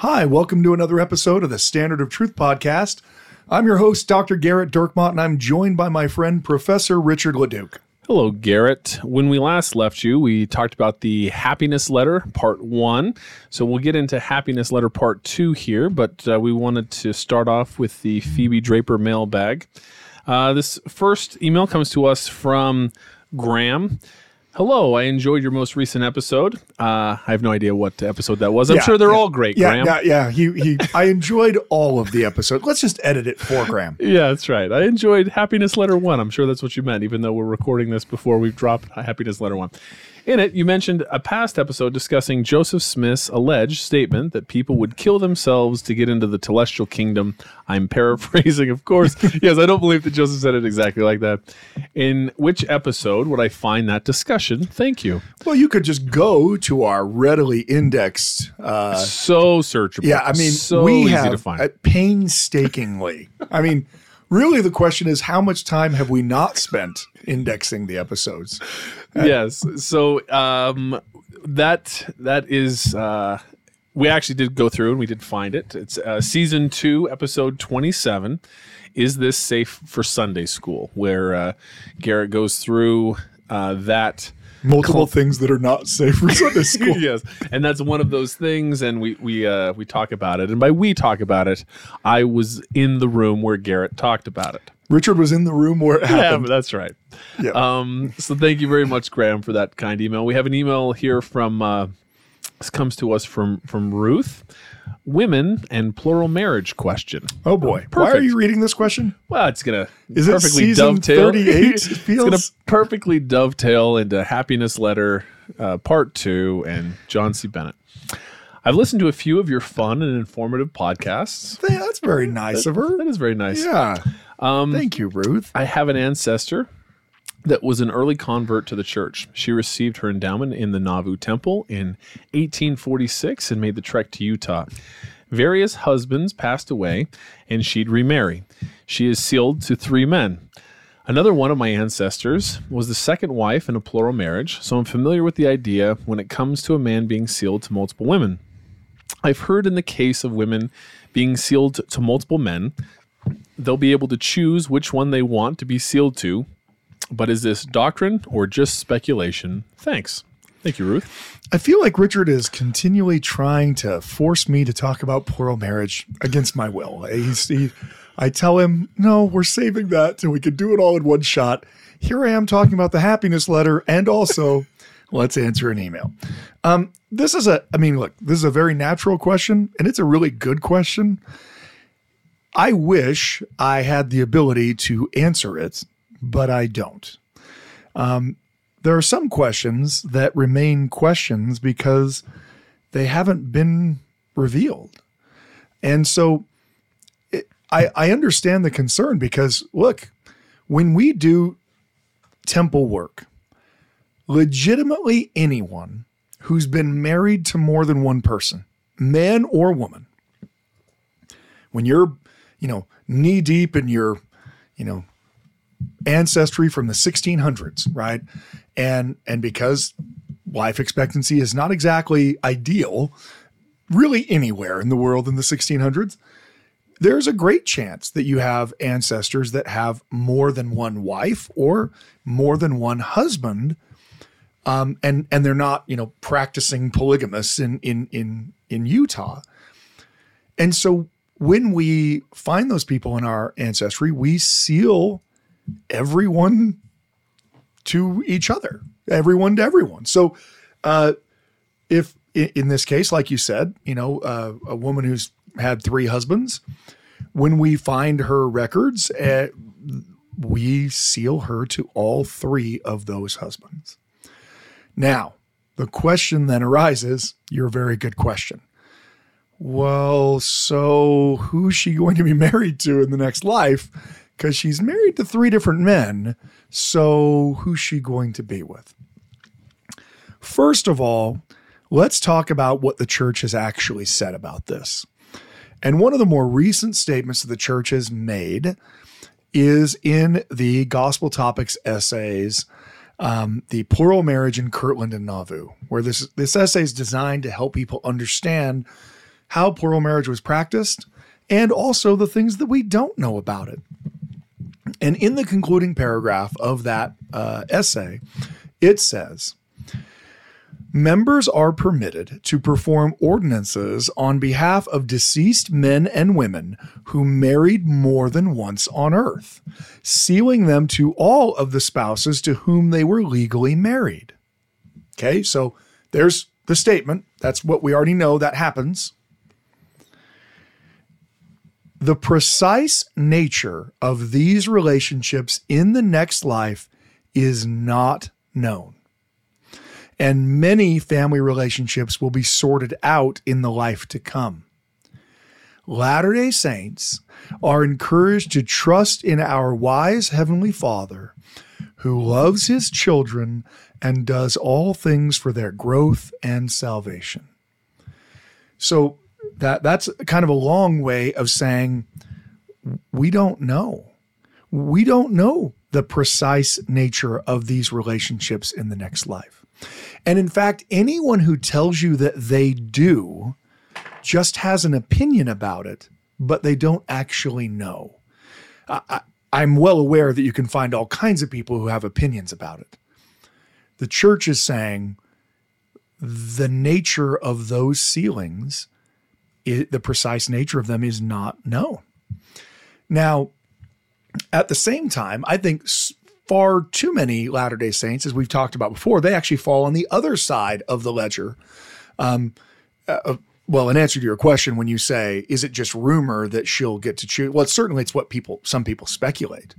Hi, welcome to another episode of the Standard of Truth podcast. I'm your host, Dr. Gerrit Dirkmaat, and I'm joined by my friend, Professor Richard Leduc. Hello, Gerrit. When we last left you, we talked about the happiness letter, part one. So we'll get into happiness letter, part two here, but uh, we wanted to start off with the Phoebe Draper mailbag. Uh, this first email comes to us from Graham. Hello, I enjoyed your most recent episode. Uh, I have no idea what episode that was. I'm Yeah, sure they're yeah. all great, Yeah, Graham. yeah, yeah. He, he, I enjoyed all of the episode. Let's just edit it for Graham. Yeah, that's right. I enjoyed Happiness Letter 1. I'm sure that's what you meant, even though we're recording this before we've dropped Happiness Letter 1. In it, you mentioned a past episode discussing Joseph Smith's alleged statement that people would kill themselves to get into the celestial kingdom. I'm paraphrasing, of course. yes, I don't believe that Joseph said it exactly like that. In which episode would I find that discussion? Thank you. Well, you could just go to our readily indexed. Uh, So searchable. yeah, I mean, so we easy have to find. painstakingly. I mean, really, the question is, how much time have we not spent indexing the episodes? yes. So um, that that is uh, we actually did go through and we did find it. It's uh, season two, episode twenty-seven. Is this safe for Sunday school? Where uh, Gerrit goes through uh, that. Multiple things that are not safe for Sunday school. yes, and that's one of those things, and we we uh, we talk about it. And by we talk about it, I was in the room where Gerrit talked about it. Richard was in the room where it Yeah, happened. that's right. Yeah. Um, so thank you very much, Graham, for that kind email. We have an email here from uh, this comes to us from from Ruth. Women and plural marriage question. oh boy, why are you reading this question? Well, it's gonna Is it perfectly season dovetail. 38? It it's gonna perfectly dovetail into happiness letter uh, part two and John C. Bennett. I've listened to a few of your fun and informative podcasts. That's very nice of her. That is very nice. Yeah. Um, Thank you, Ruth. I have an ancestor that was an early convert to the church. She received her endowment in the Nauvoo Temple in 1846 and made the trek to Utah. Various husbands passed away, and she'd remarry. She is sealed to three men. Another one of my ancestors was the second wife in a plural marriage, so I'm familiar with the idea when it comes to a man being sealed to multiple women. I've heard in the case of women being sealed to multiple men, they'll be able to choose which one they want to be sealed to. But is this doctrine or just speculation? Thanks. Thank you, Ruth. I feel like Richard is continually trying to force me to talk about plural marriage against my will. He's, he, I tell him, no, we're saving that till we can do it all in one shot. Here I am talking about the happiness letter and also let's answer an email. Um, this is a, I mean, look, this is a very natural question and it's a really good question. I wish I had the ability to answer it, but I don't. Um, there are some questions that remain questions because they haven't been revealed. And so it, I, I understand the concern because, look, when we do temple work, legitimately anyone who's been married to more than one person, man or woman, when you're, you know, knee deep in your, you know, ancestry from the 1600s, right? And and because life expectancy is not exactly ideal really anywhere in the world in the 1600s, there's a great chance that you have ancestors that have more than one wife or more than one husband um, and and they're not you know practicing polygamists in in in in Utah. And so when we find those people in our ancestry, we seal everyone to each other, everyone to everyone. So uh, if in this case, like you said, you know, uh, a woman who's had three husbands, when we find her records, uh, we seal her to all three of those husbands. Now, the question then arises your very good question. Well, so who's she going to be married to in the next life? Because she's married to three different men. So who's she going to be with? First of all, let's talk about what the church has actually said about this. And one of the more recent statements that the church has made is in the Gospel Topics essays, um, the plural marriage in Kirtland and Nauvoo, where this this essay is designed to help people understand how plural marriage was practiced and also the things that we don't know about it. And in the concluding paragraph of that uh, essay, it says members are permitted to perform ordinances on behalf of deceased men and women who married more than once on earth, sealing them to all of the spouses to whom they were legally married. Okay, so there's the statement. That's what we already know that happens. The precise nature of these relationships in the next life is not known and many family relationships will be sorted out in the life to come. Latter day Saints are encouraged to trust in our wise Heavenly Father who loves his children and does all things for their growth and salvation. So that that's kind of a long way of saying we don't know. We don't know the precise nature of these relationships in the next life. And in fact, anyone who tells you that they do just has an opinion about it, but they don't actually know. I, am well aware that you can find all kinds of people who have opinions about it. The church is saying the nature of those sealings, the precise nature of them is not known. Now, at the same time, I think far too many Latter day Saints, as we've talked about before, they actually fall on the other side of the ledger. Um, uh, uh, well, in answer to your question, when you say, is it just rumor that she'll get to choose? Well, certainly it's what people, some people speculate.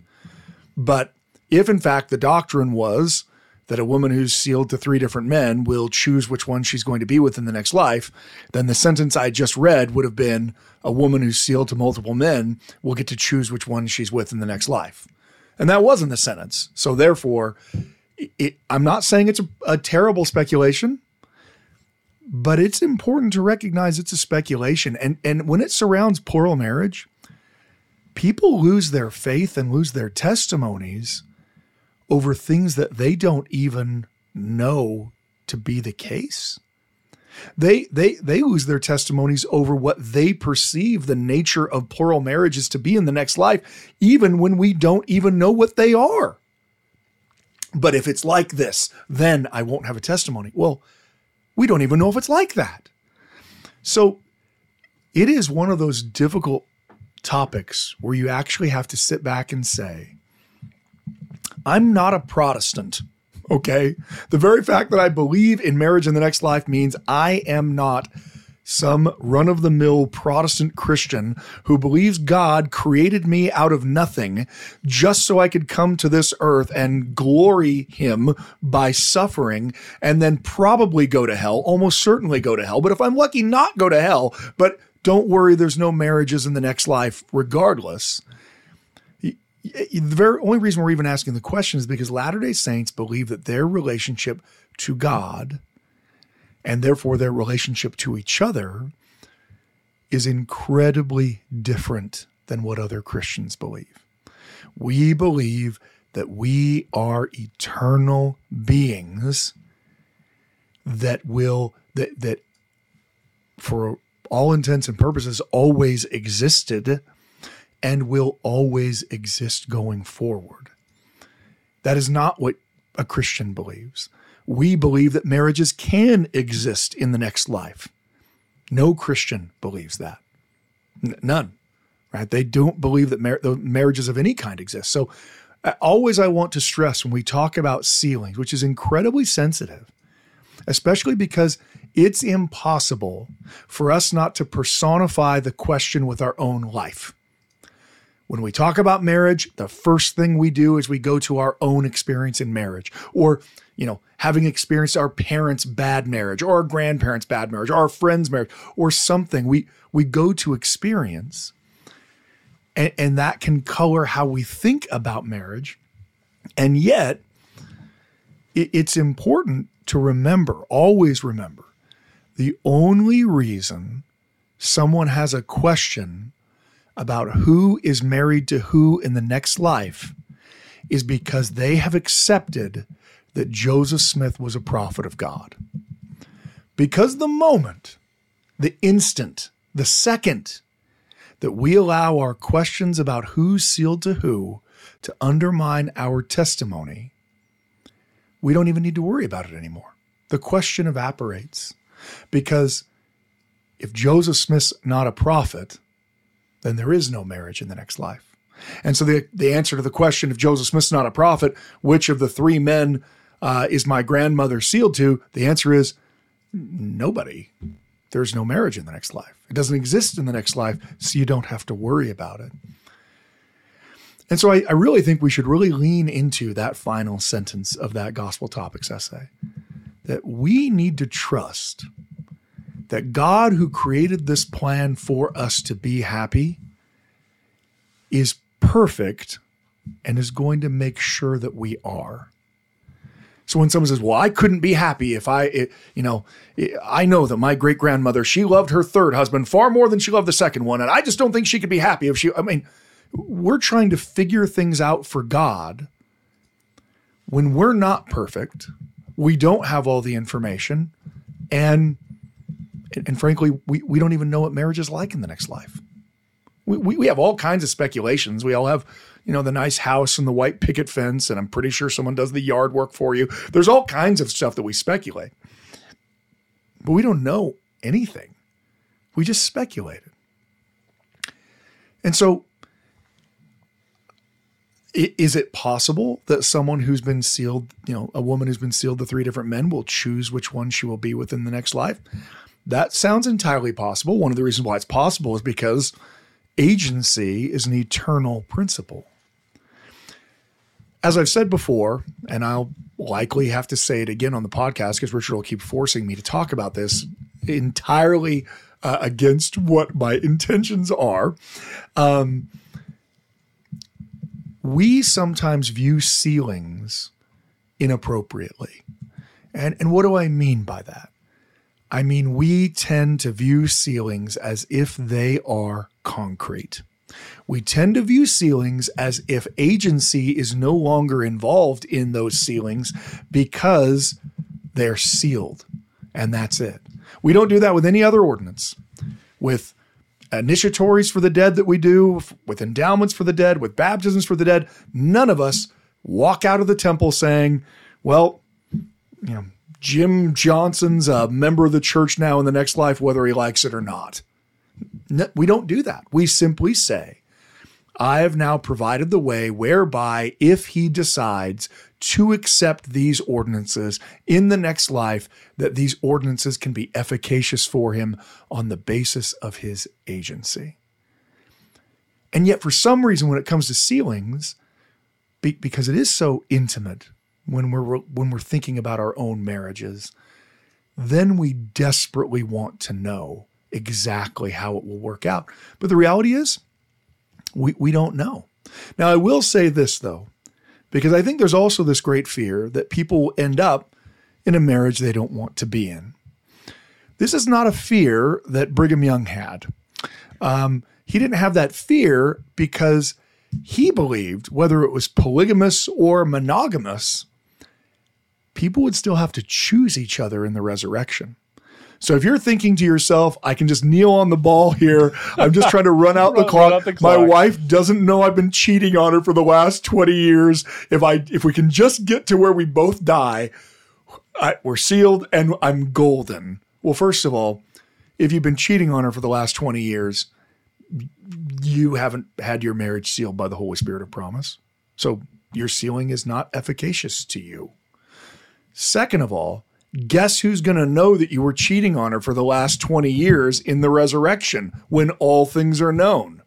But if in fact the doctrine was that a woman who's sealed to three different men will choose which one she's going to be with in the next life, then the sentence I just read would have been a woman who's sealed to multiple men will get to choose which one she's with in the next life. And that wasn't the sentence. So therefore, it, I'm not saying it's a, a terrible speculation, but it's important to recognize it's a speculation. And, and when it surrounds plural marriage, people lose their faith and lose their testimonies over things that they don't even know to be the case. They they they lose their testimonies over what they perceive the nature of plural marriages to be in the next life, even when we don't even know what they are. But if it's like this, then I won't have a testimony. Well, we don't even know if it's like that. So it is one of those difficult topics where you actually have to sit back and say, I'm not a Protestant. Okay. The very fact that I believe in marriage in the next life means I am not some run of the mill Protestant Christian who believes God created me out of nothing just so I could come to this earth and glory him by suffering and then probably go to hell, almost certainly go to hell. But if I'm lucky, not go to hell. But don't worry, there's no marriages in the next life regardless the very only reason we're even asking the question is because Latter day Saints believe that their relationship to God and therefore their relationship to each other is incredibly different than what other Christians believe. We believe that we are eternal beings that will that that for all intents and purposes always existed and will always exist going forward. That is not what a Christian believes. We believe that marriages can exist in the next life. No Christian believes that. N- none, right? They don't believe that mar- marriages of any kind exist. So, uh, always I want to stress when we talk about sealings, which is incredibly sensitive, especially because it's impossible for us not to personify the question with our own life when we talk about marriage, the first thing we do is we go to our own experience in marriage or, you know, having experienced our parents' bad marriage or our grandparents' bad marriage or our friends' marriage or something. We we go to experience and, and that can color how we think about marriage. And yet, it, it's important to remember, always remember, the only reason someone has a question about who is married to who in the next life is because they have accepted that Joseph Smith was a prophet of God. Because the moment, the instant, the second that we allow our questions about who's sealed to who to undermine our testimony, we don't even need to worry about it anymore. The question evaporates because if Joseph Smith's not a prophet, then there is no marriage in the next life. And so the, the answer to the question if Joseph Smith's not a prophet, which of the three men uh, is my grandmother sealed to? The answer is nobody. There's no marriage in the next life. It doesn't exist in the next life, so you don't have to worry about it. And so I, I really think we should really lean into that final sentence of that gospel topics essay that we need to trust that God, who created this plan for us to be happy, is perfect and is going to make sure that we are. So when someone says, "Well, I couldn't be happy if I, it, you know, I know that my great grandmother she loved her third husband far more than she loved the second one, and I just don't think she could be happy if she." I mean, we're trying to figure things out for God when we're not perfect. We don't have all the information, and and frankly, we, we don't even know what marriage is like in the next life. We, we, we have all kinds of speculations. We all have you know, the nice house and the white picket fence, and I'm pretty sure someone does the yard work for you. There's all kinds of stuff that we speculate. But we don't know anything. We just speculated. And so is it possible that someone who's been sealed, you know, a woman who's been sealed to three different men will choose which one she will be with in the next life? That sounds entirely possible. One of the reasons why it's possible is because agency is an eternal principle as I've said before, and I'll likely have to say it again on the podcast because Richard will keep forcing me to talk about this entirely uh, against what my intentions are. Um, we sometimes view sealings inappropriately. And, and what do I mean by that? I mean, we tend to view sealings as if they are concrete. We tend to view sealings as if agency is no longer involved in those sealings because they're sealed and that's it. We don't do that with any other ordinance. With initiatories for the dead that we do, with endowments for the dead, with baptisms for the dead, none of us walk out of the temple saying, well, you know, Jim Johnson's a member of the church now in the next life, whether he likes it or not. No, we don't do that. We simply say, I have now provided the way whereby, if he decides to accept these ordinances in the next life, that these ordinances can be efficacious for him on the basis of his agency. And yet, for some reason, when it comes to sealings, be, because it is so intimate when we're when we're thinking about our own marriages, then we desperately want to know exactly how it will work out. But the reality is, we, we don't know. Now, I will say this, though, because I think there's also this great fear that people will end up in a marriage they don't want to be in. This is not a fear that Brigham Young had. Um, he didn't have that fear because he believed, whether it was polygamous or monogamous, people would still have to choose each other in the resurrection. So if you're thinking to yourself, I can just kneel on the ball here. I'm just trying to run out, run, the, clock. Out the clock. My wife doesn't know I've been cheating on her for the last 20 years. If I if we can just get to where we both die, I, we're sealed and I'm golden. Well, first of all, if you've been cheating on her for the last 20 years, you haven't had your marriage sealed by the Holy Spirit of promise. So your sealing is not efficacious to you. Second of all, guess who's going to know that you were cheating on her for the last 20 years in the resurrection when all things are known?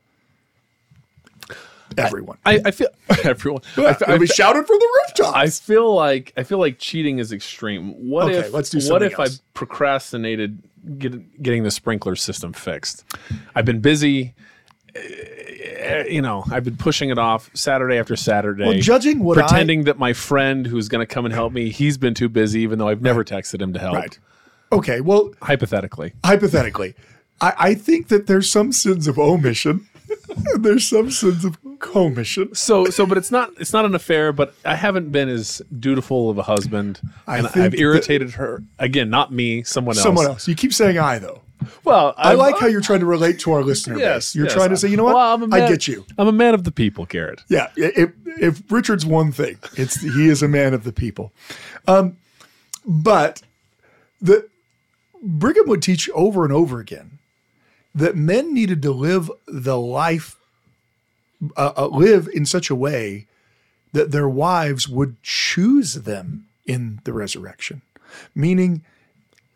everyone. I, I feel everyone. I, It'll be shouted from the rooftops. I feel like I feel like cheating is extreme. What Okay, if let's do what if else. I procrastinated get, getting the sprinkler system fixed? I've been busy. Eh, You know, I've been pushing it off Saturday after Saturday. Well, judging what I- pretending that my friend who's going to come and help me, he's been too busy, even though I've never texted him to help. right. Okay. Well, Hypothetically, hypothetically, I, I think that there's some sins of omission. and there's some sins of commission. so so, but it's not it's not an affair. But I haven't been as dutiful of a husband, I and I've irritated her again. Not me, someone else. Someone else. You keep saying I though. Well, I like how you're trying to relate to our listener Yes, base. You're yes. trying to say, you know what? Well, I'm a I man- get you. I'm a man of the people, Gerrit. Yeah. If if Richard's one thing, it's he is a man of the people. Um, but the Brigham would teach over and over again that men needed to live the life, uh, uh, live in such a way that their wives would choose them in the resurrection. Meaning,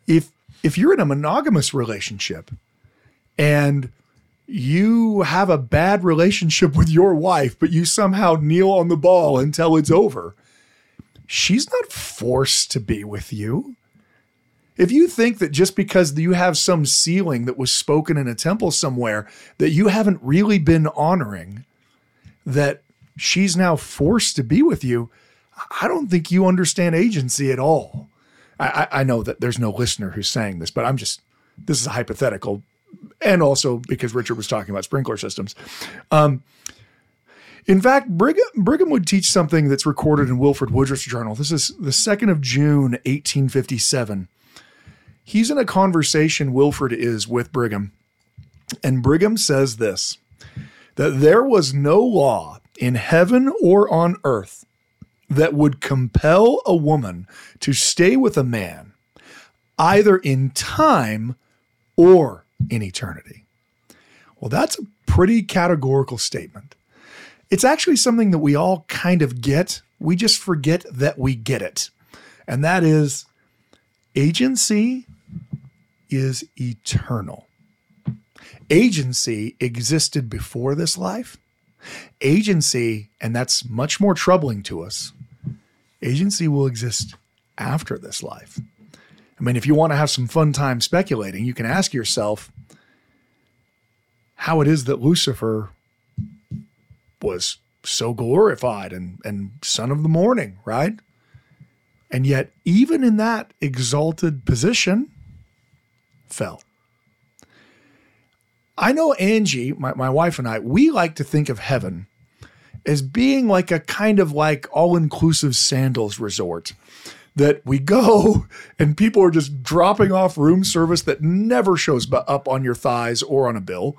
if if you're in a monogamous relationship and you have a bad relationship with your wife, but you somehow kneel on the ball until it's over, she's not forced to be with you. If you think that just because you have some sealing that was spoken in a temple somewhere that you haven't really been honoring, that she's now forced to be with you, I don't think you understand agency at all. I, I know that there's no listener who's saying this, but I'm just, this is a hypothetical and also because Richard was talking about sprinkler systems. Um, in fact, Brigham, Brigham would teach something that's recorded in Wilford Woodruff's journal. This is the 2nd of June, 1857. He's in a conversation, Wilford is with Brigham, and Brigham says this that there was no law in heaven or on earth that would compel a woman to stay with a man either in time or in eternity. Well, that's a pretty categorical statement. It's actually something that we all kind of get. We just forget that we get it. And that is agency is eternal. Agency existed before this life. Agency, and that's much more troubling to us, agency will exist after this life. I mean, if you want to have some fun time speculating, you can ask yourself how it is that Lucifer was so glorified and, and son of the morning, right? And yet, even in that exalted position, fell. I know Angie, my, my wife and I, we like to think of heaven as being like a kind of like all inclusive sandals resort that we go and people are just dropping off room service that never shows up on your thighs or on a bill.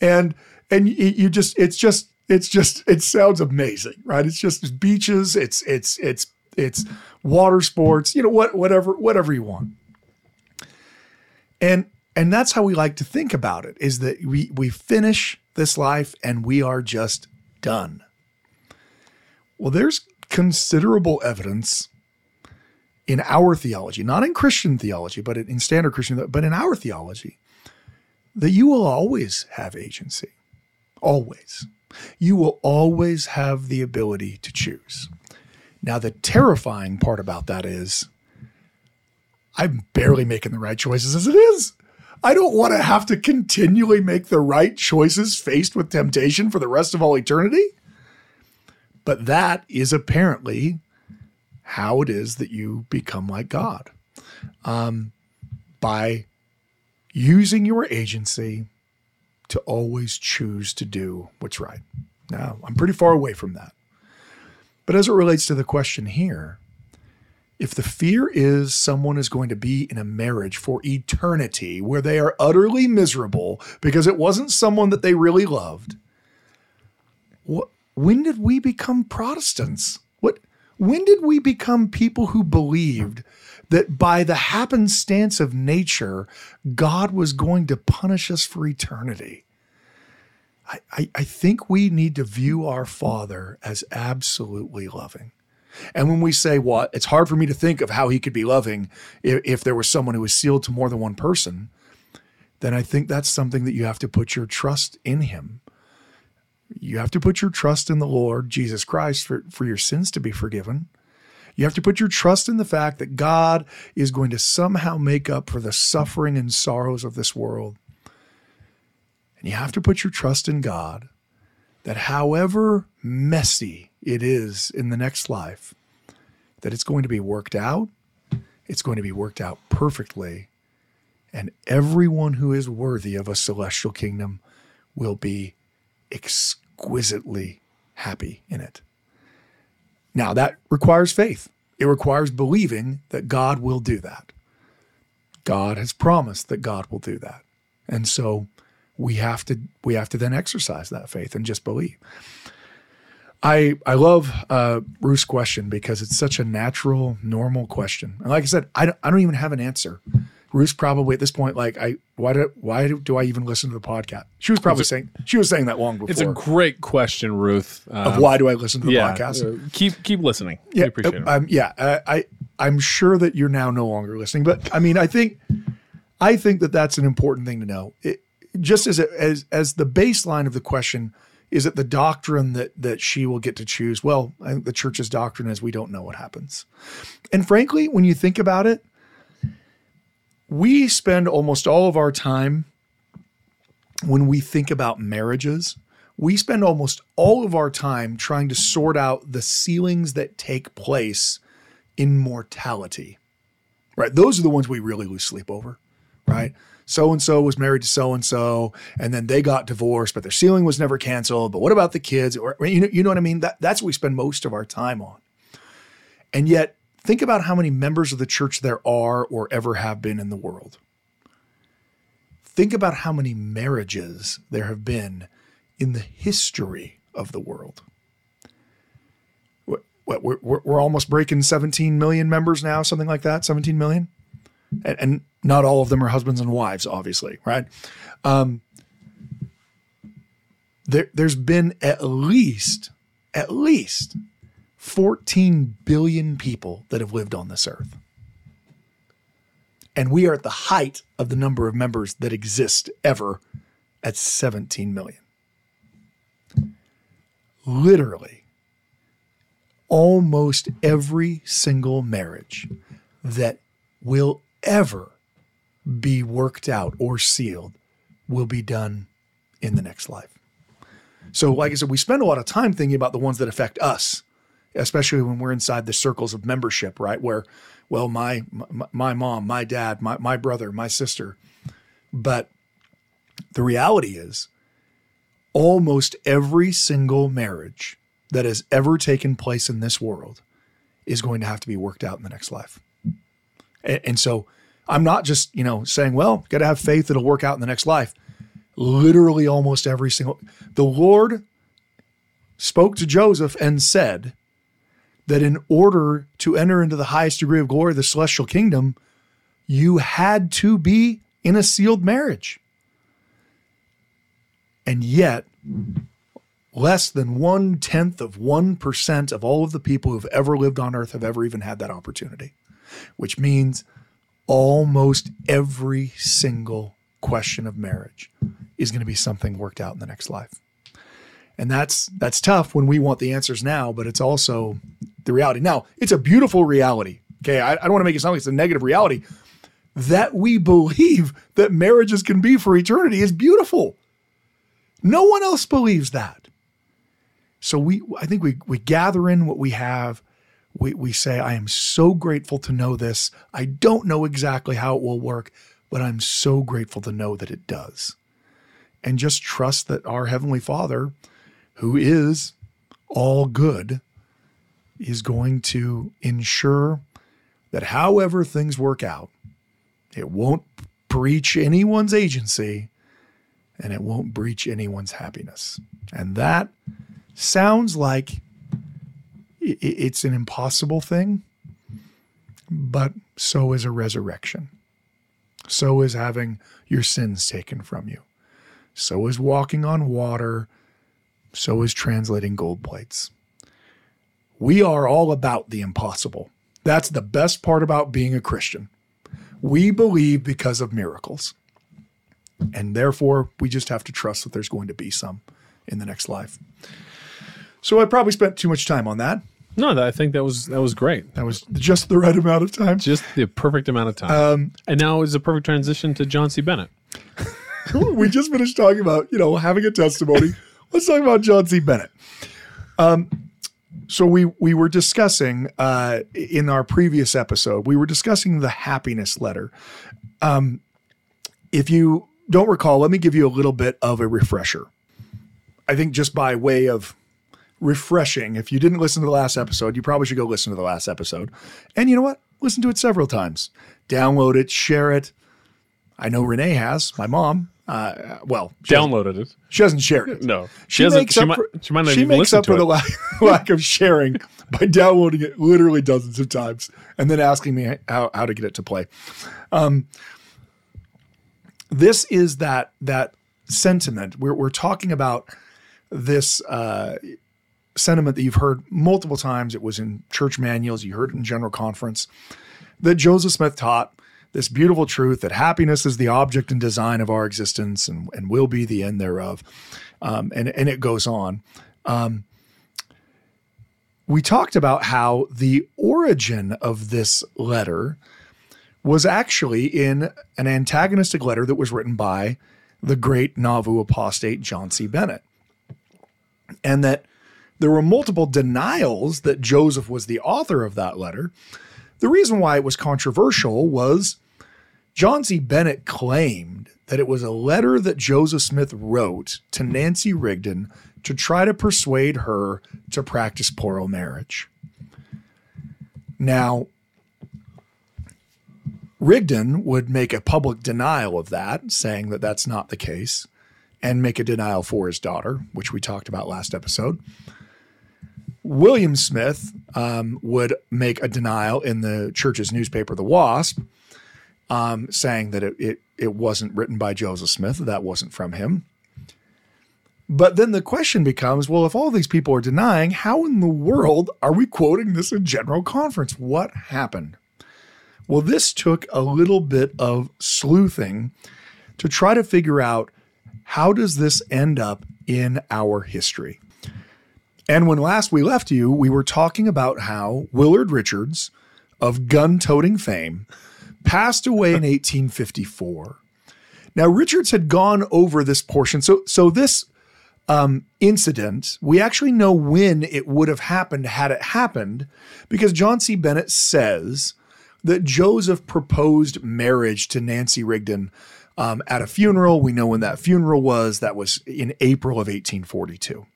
And and you just it's just it's just it sounds amazing right? It's just beaches it's it's it's it's water sports you know what whatever whatever you want. And and that's how we like to think about it is that we we finish this life and we are just done well there's considerable evidence in our theology, not in Christian theology, but in standard Christian, but in our theology, that you will always have agency. Always. You will always have the ability to choose. Now, the terrifying part about that is I'm barely making the right choices as it is. I don't want to have to continually make the right choices faced with temptation for the rest of all eternity. But that is apparently how it is that you become like God um, by using your agency to always choose to do what's right. Now, I'm pretty far away from that. But as it relates to the question here, if the fear is someone is going to be in a marriage for eternity where they are utterly miserable because it wasn't someone that they really loved, what, when did we become Protestants? What when did we become people who believed that by the happenstance of nature, God was going to punish us for eternity? I, I, I think we need to view our Father as absolutely loving. And when we say, well, it's hard for me to think of how he could be loving if, if there was someone who was sealed to more than one person, then I think that's something that you have to put your trust in him. You have to put your trust in the Lord Jesus Christ for, for your sins to be forgiven. You have to put your trust in the fact that God is going to somehow make up for the suffering and sorrows of this world. And you have to put your trust in God that however messy it is in the next life, that it's going to be worked out. It's going to be worked out perfectly. And everyone who is worthy of a celestial kingdom will be exquisitely happy in it. Now, that requires faith. It requires believing that God will do that. God has promised that God will do that. And so we have to we have to then exercise that faith and just believe. I I love uh, Ruth's question because it's such a natural, normal question. And like I said, I don't, I don't even have an answer. Ruth's probably at this point like I why do why do I even listen to the podcast? She was probably saying she was saying that long before. It's a great question, Ruth. of why do I listen to the yeah, podcast? uh, keep keep listening. yeah, we appreciate it. um, yeah. I, I I'm sure that you're now no longer listening, but I mean, I think I think that that's an important thing to know. It, just as a, as as the baseline of the question, is it the doctrine that that she will get to choose? Well, I think the church's doctrine is we don't know what happens, and frankly, when you think about it, we spend almost all of our time when we think about marriages. We spend almost all of our time trying to sort out the sealings that take place in mortality. Right? Those are the ones we really lose sleep over, right? So and so was married to so and so, and then they got divorced, but their sealing was never canceled. But what about the kids? Or you know, you know what I mean? That, that's what we spend most of our time on. And yet, think about how many members of the church there are or ever have been in the world. Think about how many marriages there have been in the history of the world. What, we're, we're almost breaking 17 million members now, something like that, 17 million. And, and not all of them are husbands and wives, obviously, right? Um, there, there's been at least, at least 14 billion people that have lived on this earth. And we are at the height of the number of members that exist ever at 17 million. Literally, almost every single marriage that will ever be worked out or sealed will be done in the next life. So, like I said, we spend a lot of time thinking about the ones that affect us, especially when we're inside the circles of membership, right? Where, well, my my, my mom, my dad, my, my brother, my sister. But the reality is, almost every single marriage that has ever taken place in this world is going to have to be worked out in the next life. And, and so I'm not just, you know, saying, well, got to have faith it'll work out in the next life. Literally almost every single the Lord spoke to Joseph and said that in order to enter into the highest degree of glory the celestial kingdom, you had to be in a sealed marriage. And yet, less than one tenth of 1% of all of the people who've ever lived on earth have ever even had that opportunity, which means almost every single question of marriage is going to be something worked out in the next life. And that's that's tough when we want the answers now, but it's also the reality. Now, it's a beautiful reality. Okay. I, I don't want to make it sound like it's a negative reality. That we believe that marriages can be for eternity is beautiful. No one else believes that. So we I think we we gather in what we have. We we say, I am so grateful to know this. I don't know exactly how it will work, but I'm so grateful to know that it does. And just trust that our Heavenly Father, who is all good, is going to ensure that however things work out, it won't breach anyone's agency and it won't breach anyone's happiness. And that sounds like it's an impossible thing, but so is a resurrection. So is having your sins taken from you. So is walking on water. So is translating gold plates. We are all about the impossible. That's the best part about being a Christian. We believe because of miracles. And therefore, we just have to trust that there's going to be some in the next life. So I probably spent too much time on that. No, I think that was that was great. That was just the right amount of time. Just the perfect amount of time. Um, and now is a perfect transition to John C. Bennett. we just finished talking about, you know, having a testimony. Let's talk about John C. Bennett. Um, so we we were discussing uh, in our previous episode, we were discussing the happiness letter. Um, if you don't recall, let me give you a little bit of a refresher. I think just by way of refreshing, if you didn't listen to the last episode, you probably should go listen to the last episode. And you know what? Listen to it several times. Download it, share it. I know Renee has, my mom. Uh, well, she Downloaded it. She hasn't shared it. No, She, hasn't- makes She up might, for, she might not she even makes up for the it. lack, lack of sharing by downloading it literally dozens of times and then asking me how, how to get it to play. Um, this is that that sentiment. We're, we're talking about this uh, sentiment that you've heard multiple times. It was in church manuals. You heard it in general conference that Joseph Smith taught this beautiful truth that happiness is the object and design of our existence and, and will be the end thereof. Um, and, and it goes on. Um, we talked about how the origin of this letter was actually in an antagonistic letter that was written by the great Nauvoo apostate John C. Bennett. And that there were multiple denials that Joseph was the author of that letter. The reason why it was controversial was John C. Bennett claimed that it was a letter that Joseph Smith wrote to Nancy Rigdon to try to persuade her to practice plural marriage. Now, Rigdon would make a public denial of that, saying that that's not the case, and make a denial for his daughter, which we talked about last episode. William Smith um, would make a denial in the church's newspaper, The Wasp, um, saying that it, it, it wasn't written by Joseph Smith, that wasn't from him. But then the question becomes well, if all these people are denying, how in the world are we quoting this in general conference? What happened? Well, this took a little bit of sleuthing to try to figure out how does this end up in our history. And when last we left you, we were talking about how Willard Richards of gun toting fame passed away in 1854. Now, Richards had gone over this portion. So, so this um, incident, we actually know when it would have happened had it happened, because John C. Bennett says that Joseph proposed marriage to Nancy Rigdon um, at a funeral. We know when that funeral was. That was in April of 1842.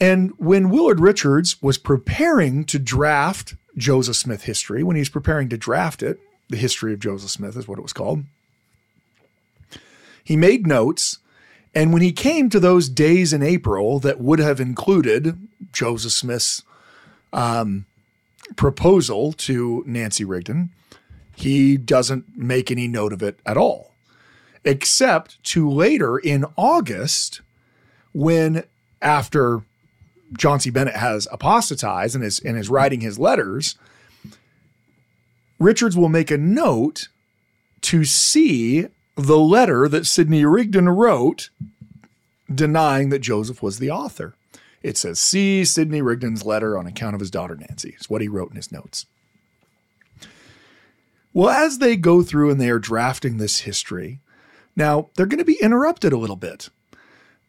And when Willard Richards was preparing to draft Joseph Smith history, when he's preparing to draft it, the history of Joseph Smith is what it was called, he made notes. And when he came to those days in April that would have included Joseph Smith's um, proposal to Nancy Rigdon, he doesn't make any note of it at all, except to later in August, when after John C. Bennett has apostatized and is, and is writing his letters, Richards will make a note to see the letter that Sidney Rigdon wrote denying that Joseph was the author. It says, See Sidney Rigdon's letter on account of his daughter Nancy. It's what he wrote in his notes. Well, as they go through and they are drafting this history, now they're going to be interrupted a little bit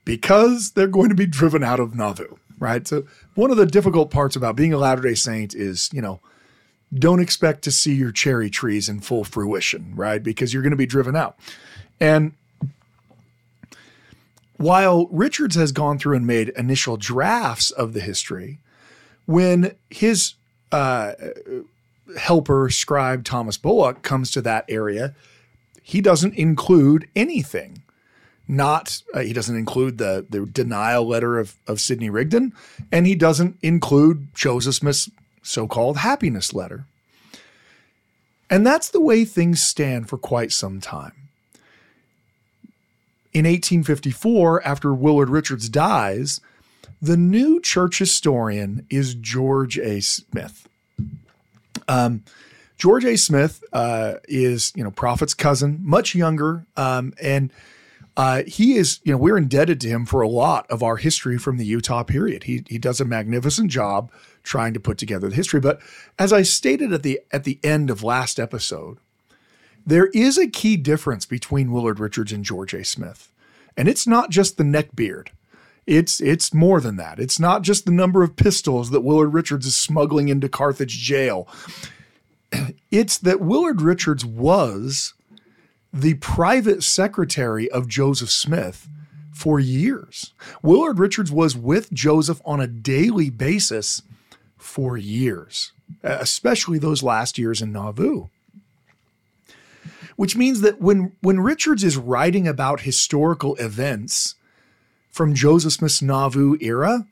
because they're going to be driven out of Nauvoo, right? So, one of the difficult parts about being a Latter day Saint is, you know, don't expect to see your cherry trees in full fruition, right? Because you're going to be driven out. And while Richards has gone through and made initial drafts of the history, when his uh, helper, scribe Thomas Bullock, comes to that area, he doesn't include anything. Not uh, he doesn't include the the denial letter of of Sidney Rigdon, and he doesn't include Joseph Smith's so-called happiness letter. And that's the way things stand for quite some time. In 1854, after Willard Richards dies, the new church historian is George A. Smith. Um, George A. Smith uh, is, you know, Prophet's cousin, much younger, um, and Uh, he is, you know, we're indebted to him for a lot of our history from the Utah period. He he does a magnificent job trying to put together the history. But as I stated at the at the end of last episode, there is a key difference between Willard Richards and George A. Smith, and it's not just the neck beard. It's it's more than that. It's not just the number of pistols that Willard Richards is smuggling into Carthage jail. It's that Willard Richards was the private secretary of Joseph Smith for years. Willard Richards was with Joseph on a daily basis for years, especially those last years in Nauvoo. Which means that when, when Richards is writing about historical events from Joseph Smith's Nauvoo era,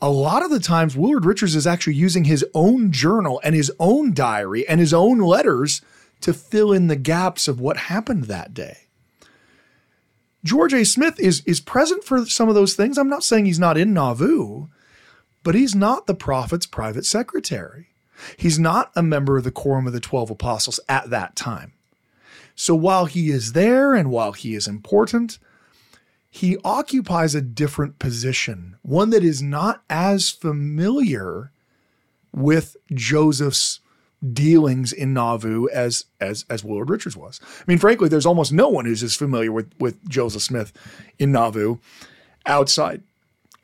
a lot of the times Willard Richards is actually using his own journal and his own diary and his own letters to fill in the gaps of what happened that day. George A. Smith is, is present for some of those things. I'm not saying he's not in Nauvoo, but he's not the prophet's private secretary. He's not a member of the Quorum of the Twelve Apostles at that time. So while he is there and while he is important, he occupies a different position, one that is not as familiar with Joseph's dealings in Nauvoo as as as Willard Richards was. I mean, frankly, there's almost no one who's as familiar with with Joseph Smith in Nauvoo outside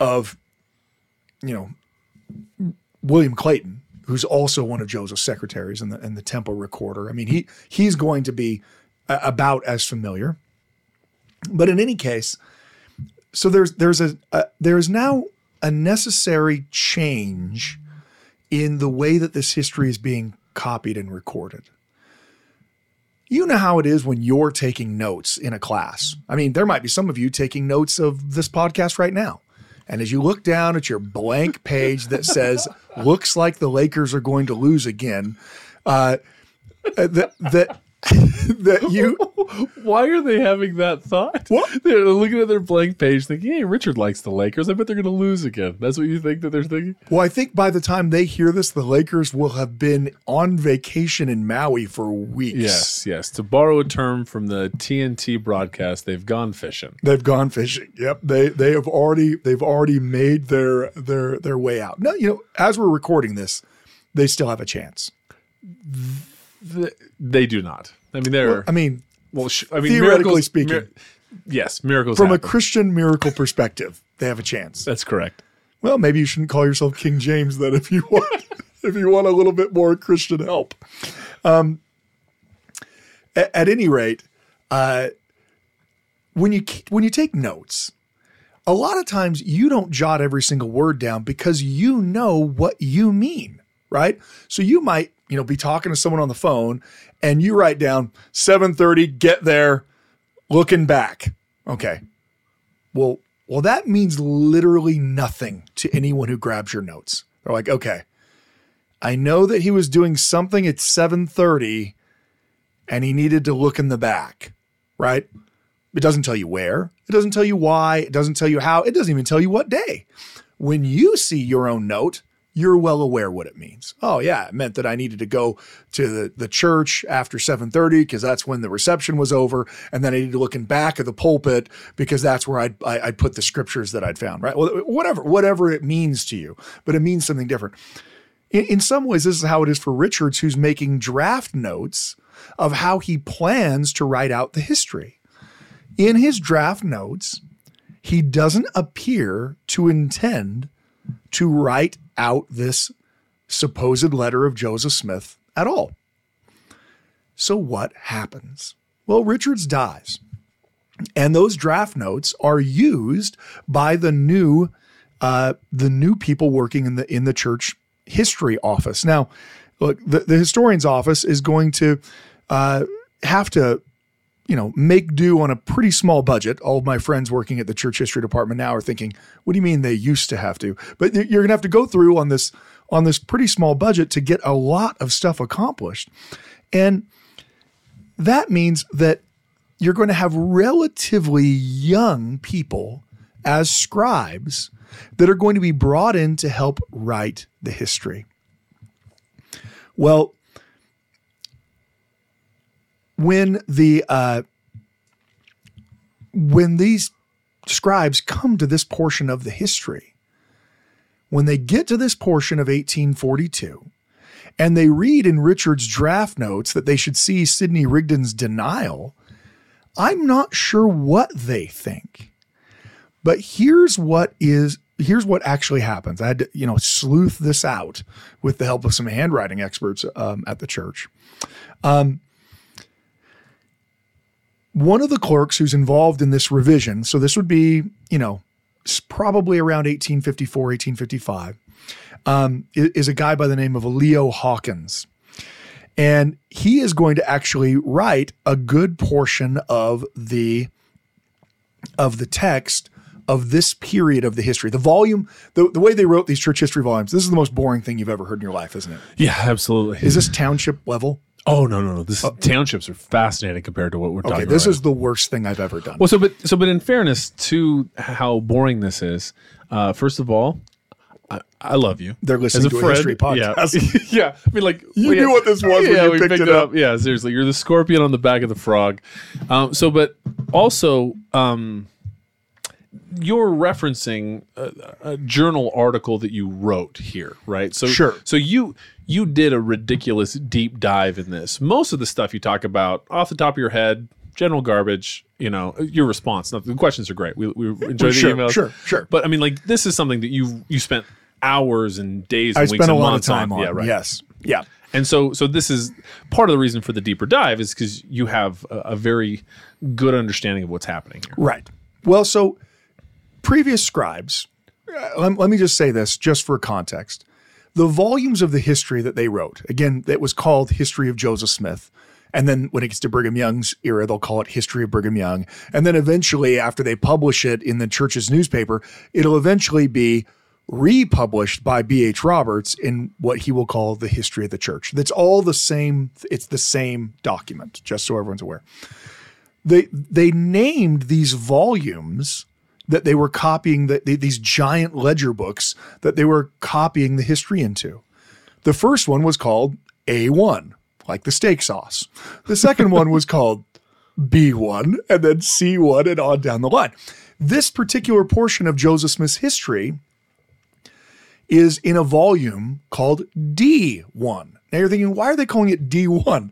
of you know William Clayton, who's also one of Joseph's secretaries and the and the temple recorder. I mean, he he's going to be a, about as familiar. But in any case, so there's there's a, a there's now a necessary change in the way that this history is being copied and recorded. You know how it is when you're taking notes in a class. I mean, there might be some of you taking notes of this podcast right now. And as you look down at your blank page that says, looks like the Lakers are going to lose again, uh, that, that that you why are they having that thought? What? they're looking at their blank page thinking hey richard likes the lakers. I bet they're going to lose again. That's what you think that they're thinking? Well i think by the time they hear this the lakers will have been on vacation in maui for weeks. Yes yes. To borrow a term from the tnt broadcast they've gone fishing. They've gone fishing. Yep. They they have already they've already made their their their way out. No you know as we're recording this they still have a chance. Th- they do not. I mean they're i mean well sh- i mean theoretically miracles- speaking. mir- yes miracles from a christian miracle perspective they have a chance that's correct Well, maybe you shouldn't call yourself King James then if you want if you want a little bit more Christian help. Um, at, at any rate, uh, when you when you take notes, a lot of times you don't jot every single word down because you know what you mean, right? So you might you know be talking to someone on the phone and you write down 7:30 get there looking back. Okay. Well, well, that means literally nothing to anyone who grabs your notes. They're like, okay, I know that he was doing something at 7:30 and he needed to look in the back, right? It doesn't tell you where, it doesn't tell you why, it doesn't tell you how, it doesn't even tell you what day. When you see your own note, you're well aware what it means. Oh yeah, it meant that I needed to go to the, the church after 7:30 because that's when the reception was over, and then I needed to look in back of the pulpit because that's where I'd I, I'd put the scriptures that I'd found. Right? Well, whatever whatever it means to you, but it means something different. In, in some ways, this is how it is for Richards, who's making draft notes of how he plans to write out the history. In his draft notes, he doesn't appear to intend to write out this supposed letter of Joseph Smith at all. So, what happens? Well, Richards dies. And those draft notes are used by the new uh, the new people working in the in the church history office. Now, look, the, the historian's office is going to uh, have to you know, make do on a pretty small budget. All of my friends working at the church history department now are thinking, "What do you mean they used to have to?" But you're going to have to go through on this on this pretty small budget to get a lot of stuff accomplished. And that means that you're going to have relatively young people as scribes that are going to be brought in to help write the history. Well, when the uh, when these scribes come to this portion of the history, when they get to this portion of 1842, and they read in Richards' draft notes that they should see Sidney Rigdon's denial, I'm not sure what they think. But here's what is here's what actually happens. I had to, you know, sleuth this out with the help of some handwriting experts um, at the church. Um, one of the clerks who's involved in this revision, so this would be, you know, probably around 1854, 1855, um, is a guy by the name of Leo Hawkins. And he is going to actually write a good portion of the of the text of this period of the history. The volume, the, the way they wrote these church history volumes, this is the most boring thing you've ever heard in your life, isn't it? Yeah, absolutely. Is this township level? Oh no, no, no. This uh, townships are fascinating compared to what we're okay, talking about. Okay, this right is the worst thing I've ever done. Well, so but so but in fairness to how boring this is, uh, first of all, I, I love you. They're listening As a to friend, a history podcast. Yeah, yeah. I mean, like You we- knew what this was when yeah, you we picked it up. Yeah, seriously, you're the scorpion on the back of the frog. Um, so, but also, um, you're referencing a, a journal article that you wrote here, right? So, Sure. So you you did a ridiculous deep dive in this. Most of the stuff you talk about off the top of your head, general garbage. You know, uh, your response. Now, the questions are great. We we oh, enjoy the Sure, emails. sure, sure. But I mean, like this is something that you you spent hours and days I and weeks spent a and lot of months time on. Yeah, right. Yes. Yeah. And so, so this is part of the reason for the deeper dive is because you have a, a very good understanding of what's happening here. Right. Well, so previous scribes, uh, let, let me just say this just for context. The volumes of the history that they wrote, again, that was called History of Joseph Smith. And then when it gets to Brigham Young's era, they'll call it History of Brigham Young. And then eventually, after they publish it in the church's newspaper, it'll eventually be republished by B.H. Roberts in what he will call the History of the Church. That's all the same, it's the same document, just so everyone's aware they they named these volumes that they were copying the, the- these giant ledger books that they were copying the history into. The first one was called A1, like the steak sauce. The second one was called B1 and then C1 and on down the line. This particular portion of Joseph Smith's history is in a volume called D1. Now you're thinking, why are they calling it D1?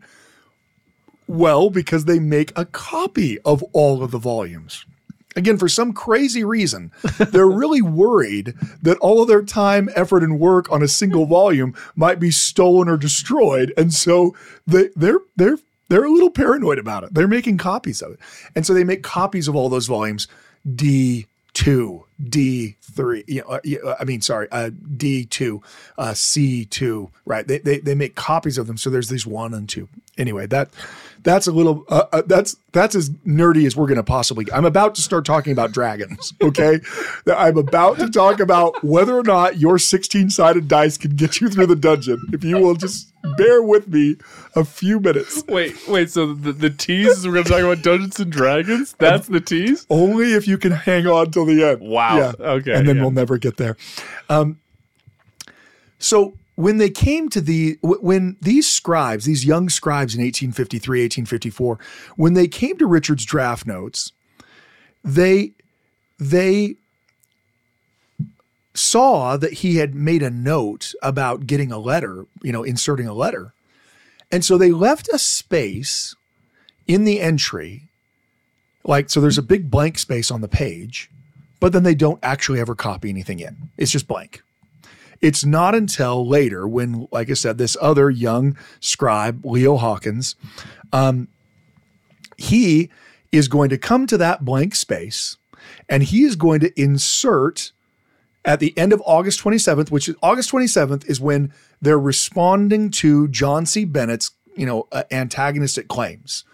Well, because they make a copy of all of the volumes. Again, for some crazy reason, they're really worried that all of their time, effort, and work on a single volume might be stolen or destroyed, and so they, they're they're they're a little paranoid about it. They're making copies of it, and so they make copies of all those volumes. D two, D three. You know, uh, uh, I mean, sorry, uh, D two, uh, C two. Right? They, they they make copies of them. So there's these one and two. Anyway, that that's a little uh, uh, that's that's as nerdy as we're going to possibly. get. I'm about to start talking about dragons. Okay, I'm about to talk about whether or not your 16 sided dice can get you through the dungeon. If you will just bear with me a few minutes. Wait, wait. So the, the tease we're going to talk about Dungeons and Dragons. That's the tease. Only if you can hang on till the end. Wow. Yeah. Okay, And then yeah. we'll never get there. Um, so when they came to the, when these scribes, these young scribes in 1853, 1854, when they came to Richards' draft notes, they, they saw that he had made a note about getting a letter, you know, inserting a letter. And so they left a space in the entry like so there's a big blank space on the page but then they don't actually ever copy anything in it's just blank it's not until later when like i said this other young scribe leo hawkins um, he is going to come to that blank space and he is going to insert at the end of August 27th, which is August 27th is when they're responding to John C. Bennett's, you know, uh, antagonistic claims.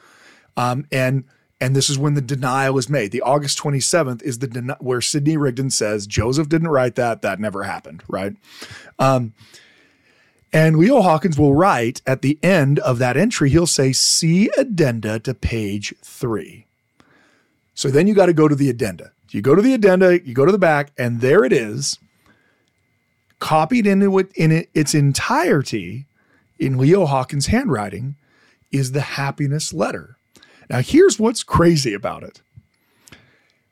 Um, and and this is when the denial is made. The August 27th is the den- where Sidney Rigdon says Joseph didn't write that. That never happened, right? Um, and Leo Hawkins will write at the end of that entry, he'll say, see addenda to page three. So then you got to go to the addenda. You go to the addenda, you go to the back, and there it is, copied into it in it, its entirety in Leo Hawkins' handwriting, is the happiness letter. Now, here's what's crazy about it.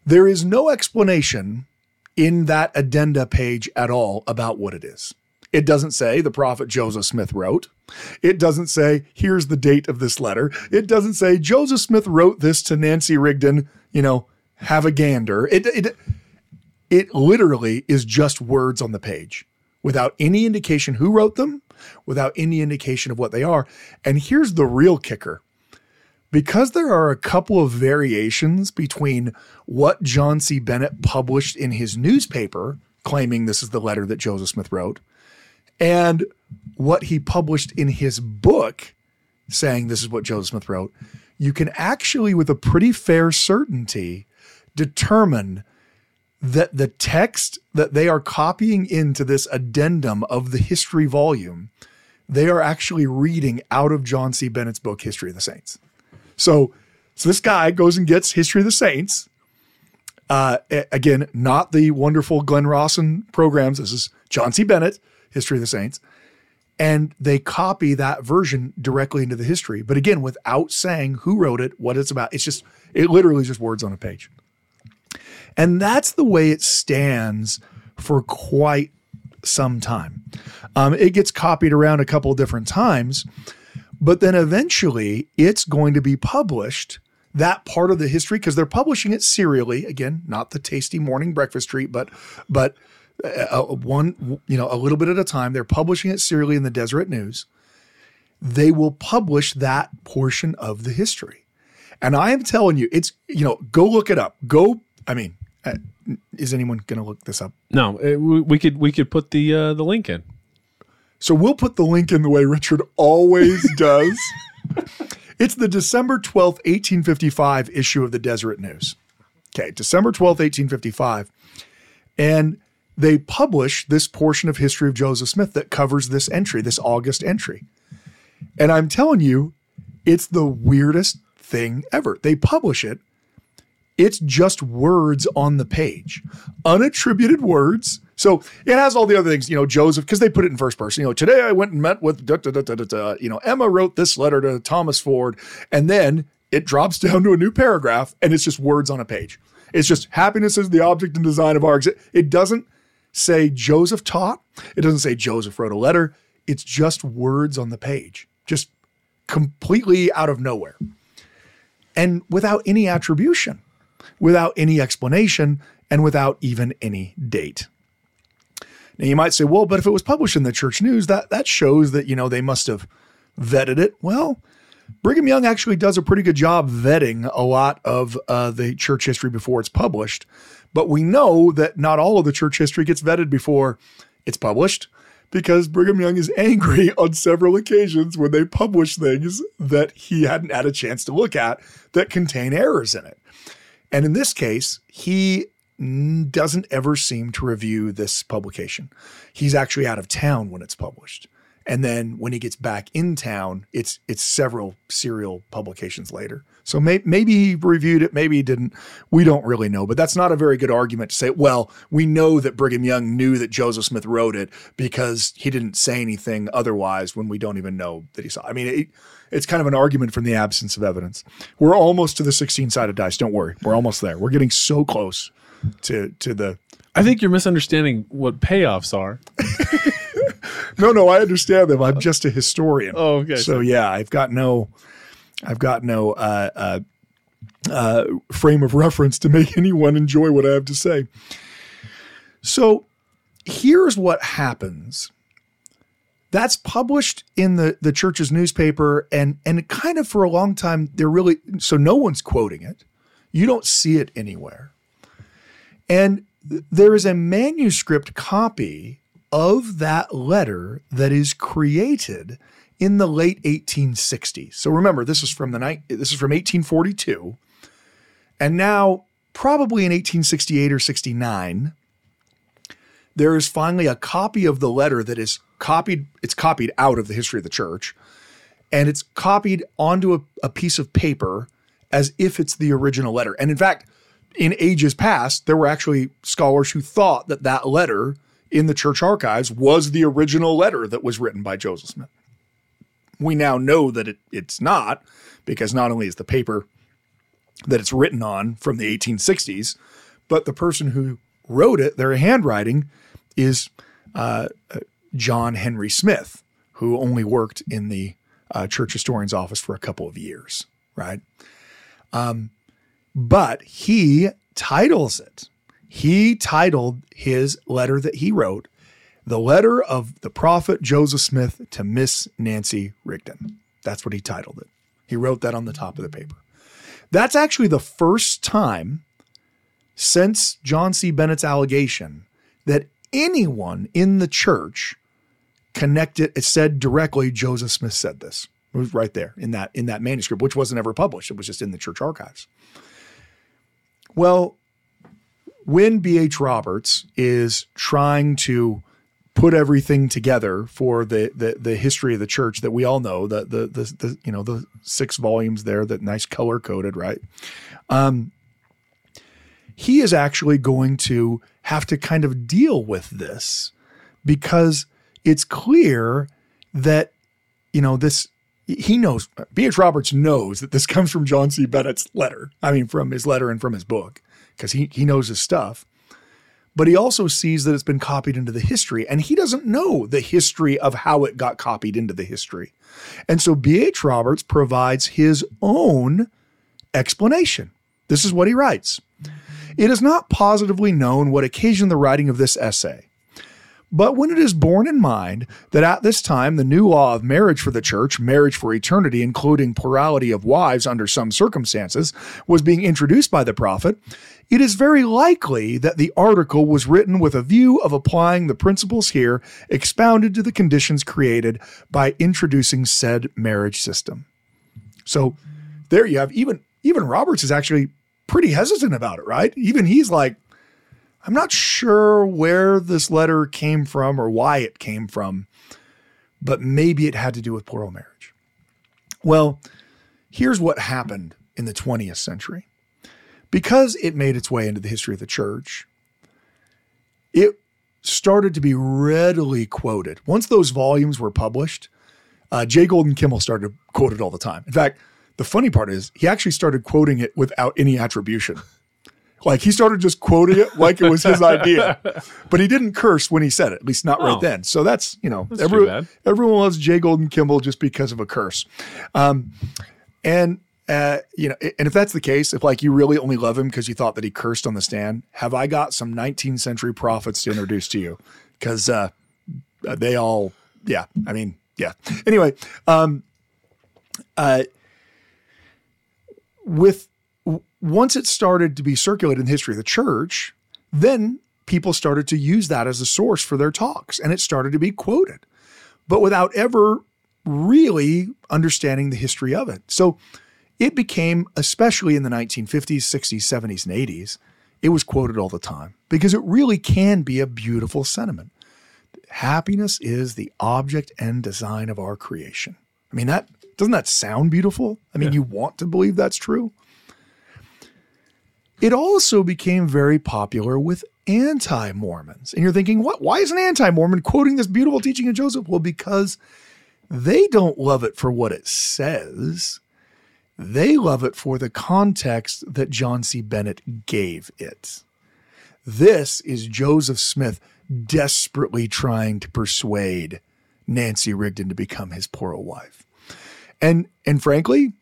There is no explanation in that addenda page at all about what it is. It doesn't say the prophet Joseph Smith wrote. It doesn't say, here's the date of this letter. It doesn't say, Joseph Smith wrote this to Nancy Rigdon, you know, have a gander. It, it, it literally is just words on the page without any indication who wrote them, without any indication of what they are. And here's the real kicker because there are a couple of variations between what John C. Bennett published in his newspaper, claiming this is the letter that Joseph Smith wrote, and what he published in his book, saying this is what Joseph Smith wrote, you can actually, with a pretty fair certainty, determine that the text that they are copying into this addendum of the history volume, they are actually reading out of John C. Bennett's book, History of the Saints. So, so this guy goes and gets History of the Saints. Uh, again, not the wonderful Glenn Rawson programs. This is John C. Bennett, History of the Saints. And they copy that version directly into the history. But again, without saying who wrote it, what it's about. It's just, it literally is just words on a page. And that's the way it stands for quite some time. Um, it gets copied around a couple different times, but then eventually it's going to be published. That part of the history, because they're publishing it serially. Again, not the tasty morning breakfast treat, but but uh, uh, one you know a little bit at a time. They're publishing it serially in the Deseret News. They will publish that portion of the history, and I am telling you, it's you know go look it up. Go, I mean, uh, is anyone going to look this up? No, we, we could we could put the uh, the link in. So we'll put the link in the way Richard always does. it's the December 12th, 1855 issue of the Deseret News. Okay, December 12th, 1855. And they publish this portion of history of Joseph Smith that covers this entry, this August entry. And I'm telling you, it's the weirdest thing ever. They publish it it's just words on the page, unattributed words. So it has all the other things, you know, Joseph, because they put it in first person. You know, today I went and met with, da, da, da, you know, Emma wrote this letter to Thomas Ford. And then it drops down to a new paragraph and it's just words on a page. It's just happiness is the object and design of our exit. It doesn't say Joseph taught, it doesn't say Joseph wrote a letter. It's just words on the page, just completely out of nowhere and without any attribution without any explanation and without even any date. Now you might say, well, but if it was published in the church news, that that shows that, you know, they must have vetted it. Well, Brigham Young actually does a pretty good job vetting a lot of uh, the church history before it's published. But we know that not all of the church history gets vetted before it's published because Brigham Young is angry on several occasions when they publish things that he hadn't had a chance to look at that contain errors in it. And in this case, he doesn't ever seem to review this publication. He's actually out of town when it's published. And then when he gets back in town, it's it's several serial publications later. So may, maybe he reviewed it, maybe he didn't. We don't really know, but that's not a very good argument to say. Well, we know that Brigham Young knew that Joseph Smith wrote it because he didn't say anything otherwise when we don't even know that he saw. I mean, it, it's kind of an argument from the absence of evidence. We're almost to the 16 sided dice. Don't worry. We're almost there. We're getting so close to, to the. I think you're misunderstanding what payoffs are. no, no, I understand them. I'm just a historian. Oh, okay. So yeah, I've got no, I've got no uh, uh, uh, frame of reference to make anyone enjoy what I have to say. So here's what happens that's published in the the church's newspaper and and kind of for a long time they're really so no one's quoting it you don't see it anywhere and there is a manuscript copy of that letter that is created in the late 1860s so remember this is from the night this is from 1842 and now probably in 1868 or 69 there is finally a copy of the letter that is copied, it's copied out of the history of the church, and it's copied onto a, a piece of paper as if it's the original letter. And in fact, in ages past, there were actually scholars who thought that that letter in the church archives was the original letter that was written by Joseph Smith. We now know that it, it's not, because not only is the paper that it's written on from the 1860s, but the person who wrote it, their handwriting, is uh, John Henry Smith, who only worked in the uh, church historian's office for a couple of years, right? Um, but he titles it. He titled his letter that he wrote, The Letter of the Prophet Joseph Smith to Miss Nancy Rigdon. That's what he titled it. He wrote that on the top of the paper. That's actually the first time since John C. Bennett's allegation that anyone in the church connected it said directly Joseph Smith said this. It was right there in that in that manuscript, which wasn't ever published. It was just in the church archives. Well, when B.H. Roberts is trying to put everything together for the, the the history of the church that we all know, the the the, the you know the six volumes there, that nice color coded, right? Um, he is actually going to have to kind of deal with this because it's clear that you know this he knows B.H. Roberts knows that this comes from John C. Bennett's letter. I mean, from his letter and from his book, because he he knows his stuff. But he also sees that it's been copied into the history, and he doesn't know the history of how it got copied into the history. And so B.H. Roberts provides his own explanation. This is what he writes. It is not positively known what occasioned the writing of this essay. But when it is borne in mind that at this time the new law of marriage for the church, marriage for eternity, including plurality of wives under some circumstances, was being introduced by the prophet, it is very likely that the article was written with a view of applying the principles here expounded to the conditions created by introducing said marriage system. So there you have even even Roberts is actually pretty hesitant about it, right? Even he's like, I'm not sure where this letter came from or why it came from, but maybe it had to do with plural marriage. Well, here's what happened in the 20th century. Because it made its way into the history of the church, it started to be readily quoted. Once those volumes were published, uh, J. Golden Kimball started to quote it all the time. In fact, the funny part is he actually started quoting it without any attribution. Like he started just quoting it like it was his idea, but he didn't curse when he said it, at least not right Oh. then. So that's you know That's every- everyone loves J. Golden Kimball just because of a curse, um, and uh, you know, and if that's the case, if like you really only love him because you thought that he cursed on the stand, have I got some 19th century prophets to introduce to you? Because uh, they all, yeah, I mean, yeah. Anyway, um, uh, with once it started to be circulated in the history of the church, then people started to use that as a source for their talks and it started to be quoted, but without ever really understanding the history of it. So it became, especially in the 1950s, 60s, 70s, and 80s, it was quoted all the time because it really can be a beautiful sentiment. Happiness is the object and design of our creation. I mean, that doesn't that sound beautiful? I mean, you want to believe that's true. It also became very popular with anti Mormons. And you're thinking, what? Why is an anti Mormon quoting this beautiful teaching of Joseph? Well, because they don't love it for what it says, they love it for the context that John C. Bennett gave it. This is Joseph Smith desperately trying to persuade Nancy Rigdon to become his plural wife. And and frankly,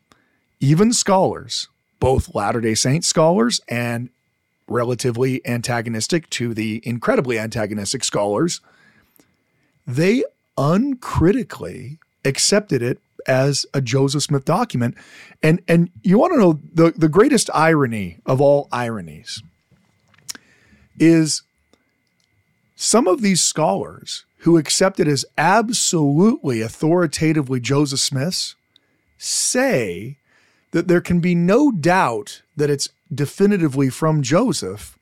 even scholars, both Latter-day Saint scholars and relatively antagonistic to the incredibly antagonistic scholars, they uncritically accepted it as a Joseph Smith document. And and you want to know the, the greatest irony of all ironies is some of these scholars who accept it as absolutely authoritatively Joseph Smith's say that there can be no doubt that it's definitively from Joseph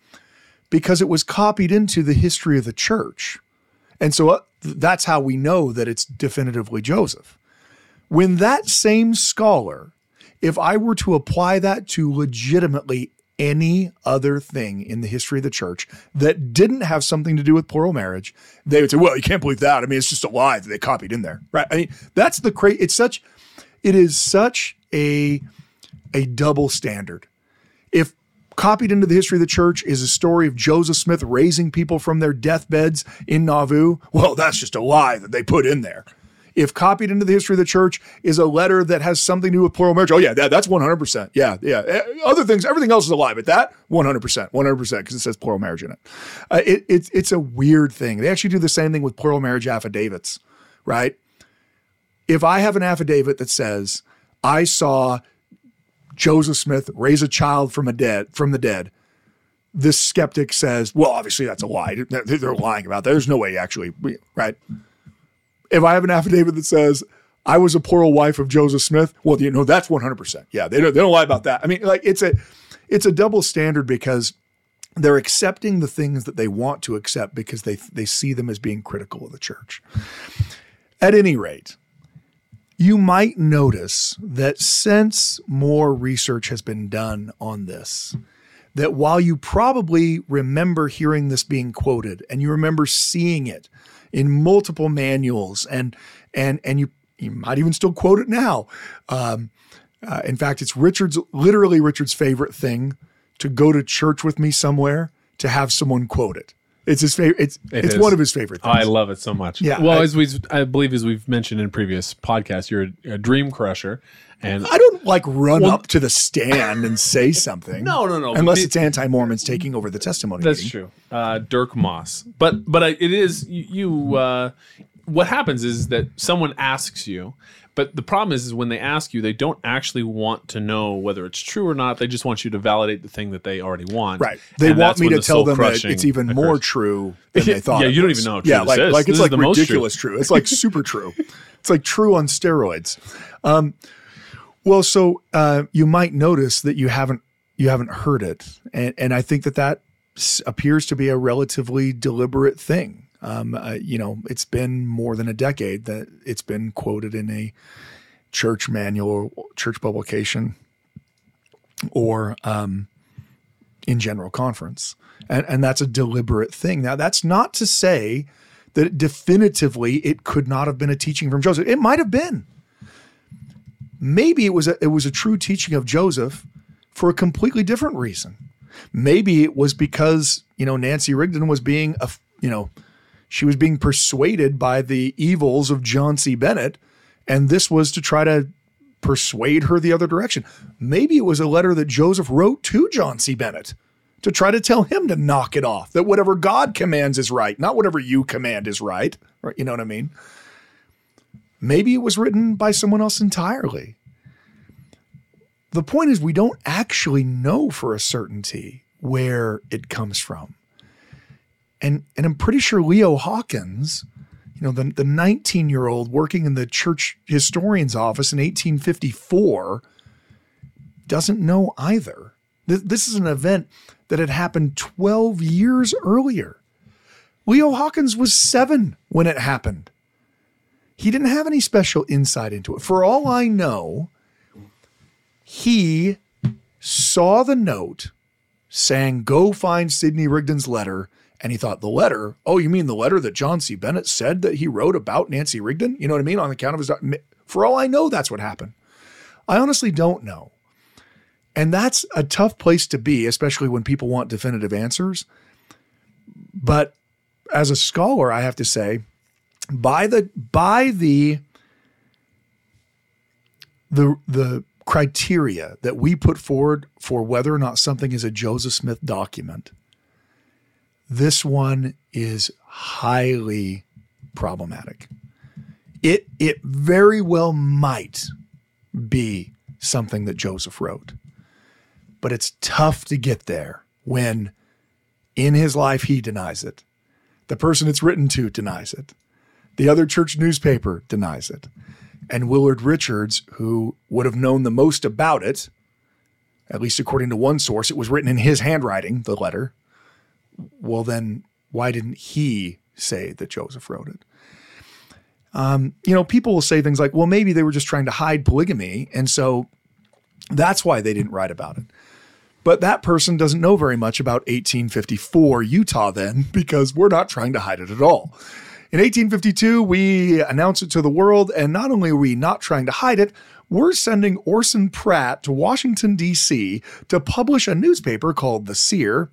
because it was copied into the history of the church. And so uh, that's how we know that it's definitively Joseph. When that same scholar, if I were to apply that to legitimately any other thing in the history of the church that didn't have something to do with plural marriage, they would say, "Well, you can't believe that. I mean, it's just a lie that they copied in there." Right? I mean, that's the cra It's such it is such a a double standard If copied into the history of the church is a story of Joseph Smith raising people from their deathbeds in Nauvoo, well, that's just a lie that they put in there. If copied into the history of the church is a letter that has something to do with plural marriage, oh yeah, that, that's 100%. Yeah, yeah. Eh, Other things, everything else is a lie, but that 100%, 100% because it says plural marriage in it. Uh, it. It's it's a weird thing. They actually do the same thing with plural marriage affidavits, right? If I have an affidavit that says I saw Joseph Smith raise a child from a dead from the dead, this skeptic says, well, obviously that's a lie. They're lying about that. There's no way actually, right? If I have an affidavit that says I was a plural wife of Joseph Smith, well, you know that's 100%. Yeah, they don't they don't lie about that. I mean, like it's a it's a double standard because they're accepting the things that they want to accept because they they see them as being critical of the church. At any rate, you might notice that since more research has been done on this, that while you probably remember hearing this being quoted and you remember seeing it in multiple manuals and and and you you might even still quote it now. Um, uh, in fact, it's Richard's literally Richard's favorite thing to go to church with me somewhere to have someone quote it. It's his favorite. It's It it's is. one of his favorite things. I love it so much. Yeah, Well, I- as we, I believe, as we've mentioned in previous podcasts, you're a, a dream crusher, and I don't like run up to the stand and say something. No, no, no. Unless Be- it's anti-Mormons taking over the testimony. That's meeting. true. Uh, Dirkmaat. But but I- it is you. you uh, what happens is that someone asks you, but the problem is, is when they ask you, they don't actually want to know whether it's true or not. They just want you to validate the thing that they already want. Right. They And want me to tell them that it's even more true than they thought. Yeah, you don't even know Yeah, like is. like This it's like the most true. ridiculous true. It's like super true. It's like true on steroids. Um, well, so uh, you might notice that you haven't you haven't heard it, and and I think that that appears to be a relatively deliberate thing. Um, uh, you know, it's been more than a decade that it's been quoted in a church manual, church publication, or um, in general conference. And, and that's a deliberate thing. Now, that's not to say that definitively it could not have been a teaching from Joseph. It might have been. Maybe it was a, it was a true teaching of Joseph for a completely different reason. Maybe it was because, you know, Nancy Rigdon was being, a, you know, she was being persuaded by the evils of John C. Bennett. And this was to try to persuade her the other direction. Maybe it was a letter that Joseph wrote to John C. Bennett to try to tell him to knock it off, that whatever God commands is right, not whatever you command is right. Right? You know what I mean? Maybe it was written by someone else entirely. The point is, we don't actually know for a certainty where it comes from. And, and I'm pretty sure Leo Hawkins, you know, the, the 19 year old working in the church historian's office in 1854, doesn't know either. Th- This is an event that had happened 12 years earlier. Leo Hawkins was seven when it happened. He didn't have any special insight into it. For all I know, he saw the note saying, Go find Sidney Rigdon's letter. And he thought, The letter? Oh, you mean the letter that John C. Bennett said that he wrote about Nancy Rigdon? You know what I mean? On account of his. For all I know, that's what happened. I honestly don't know. And that's a tough place to be, especially when people want definitive answers. But as a scholar, I have to say, by the by the the the criteria that we put forward for whether or not something is a Joseph Smith document, this one is highly problematic. It it very well might be something that Joseph wrote. But it's tough to get there when in his life he denies it. The person it's written to denies it. The other church newspaper denies it. And Willard Richards, who would have known the most about it, at least according to one source, it was written in his handwriting, the letter. Well, then why didn't he say that Joseph wrote it? Um, you know, people will say things like, well, maybe they were just trying to hide polygamy. And so that's why they didn't write about it. But that person doesn't know very much about 1854 Utah then, because we're not trying to hide it at all. In 1852, we announce it to the world, and not only are we not trying to hide it, we're sending Orson Pratt to Washington, D.C. to publish a newspaper called The Seer.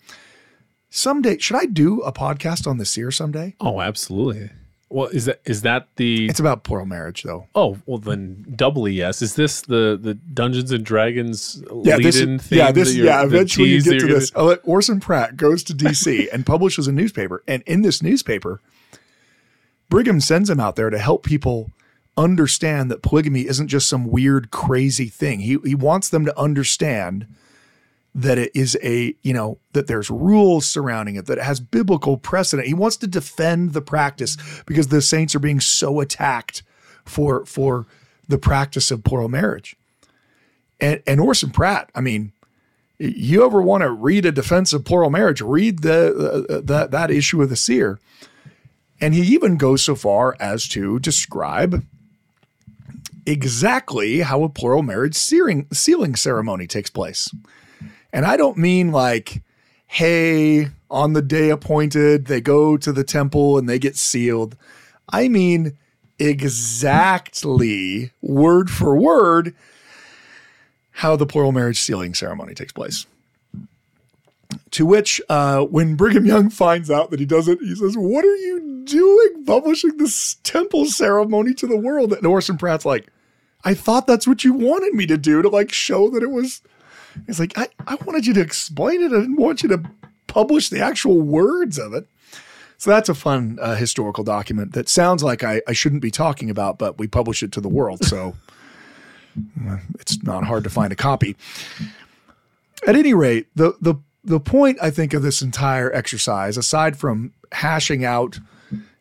Someday, should I do a podcast on The Seer someday? Oh, absolutely. Well, is that is that the? It's about plural marriage, though. Oh, well then doubly yes. Is this the the Dungeons and Dragons Yeah, this, lead-in yeah, this, yeah. Eventually, you get to this. Uh, Orson Pratt goes to D.C. and publishes a newspaper, and in this newspaper, Brigham sends him out there to help people understand that polygamy isn't just some weird, crazy thing. He he wants them to understand that it is a you know that there's rules surrounding it that it has biblical precedent. He wants to defend the practice because the saints are being so attacked for for the practice of plural marriage. And and Orson Pratt, I mean, you ever want to read a defense of plural marriage, read the, uh, that that issue of the seer. And he even goes so far as to describe exactly how a plural marriage searing, sealing ceremony takes place. And I don't mean like, hey, on the day appointed, they go to the temple and they get sealed. I mean exactly word for word how the plural marriage sealing ceremony takes place. To which, uh, when Brigham Young finds out that he doesn't, he says, What are you doing publishing this temple ceremony to the world? And Orson Pratt's like, I thought that's what you wanted me to do to like show that it was. He's like, I, I wanted you to explain it. I didn't want you to publish the actual words of it. So that's a fun uh, historical document that sounds like I, I shouldn't be talking about, but we publish it to the world. So uh, it's not hard to find a copy. At any rate, the the the point I think of this entire exercise, aside from hashing out